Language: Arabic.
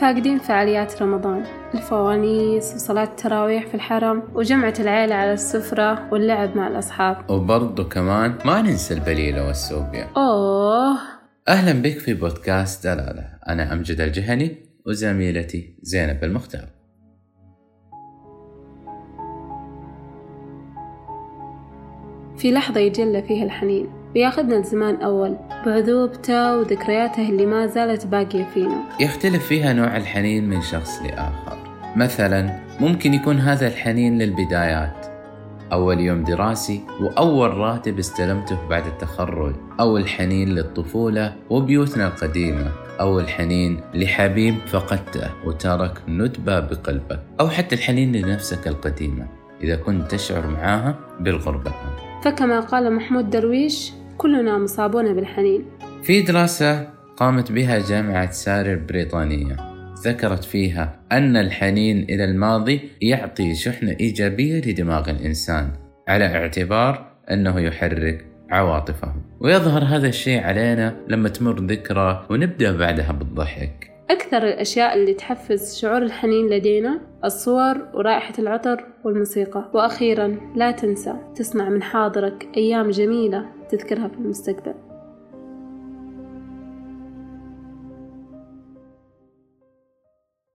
فاقدين فعاليات رمضان. الفوانيس وصلاة التراويح في الحرم وجمعة العيلة على السفرة واللعب مع الأصحاب. وبرضه كمان ما ننسى البليلة والسوبيا. أوه. أهلا بك في بودكاست دلالة. أنا أمجد الجهني وزميلتي زينب المختار. في لحظة يجلى فيها الحنين. وياخذنا لزمان أول بعذوبته وذكرياته اللي ما زالت باقية فينا. يختلف فيها نوع الحنين من شخص لآخر. مثلا ممكن يكون هذا الحنين للبدايات. أول يوم دراسي وأول راتب استلمته بعد التخرج. أو الحنين للطفولة وبيوتنا القديمة. أو الحنين لحبيب فقدته وترك ندبة بقلبك أو حتى الحنين لنفسك القديمة. إذا كنت تشعر معاها بالغربة. فكما قال محمود درويش كلنا مصابون بالحنين. في دراسة قامت بها جامعة ساري البريطانية ذكرت فيها أن الحنين إلى الماضي يعطي شحنة إيجابية لدماغ الإنسان على اعتبار أنه يحرك عواطفه. ويظهر هذا الشيء علينا لما تمر ذكرى ونبدأ بعدها بالضحك. أكثر الأشياء اللي تحفز شعور الحنين لدينا الصور ورائحة العطر والموسيقى. وأخيرا لا تنسى تصنع من حاضرك أيام جميلة تذكرها في المستقبل.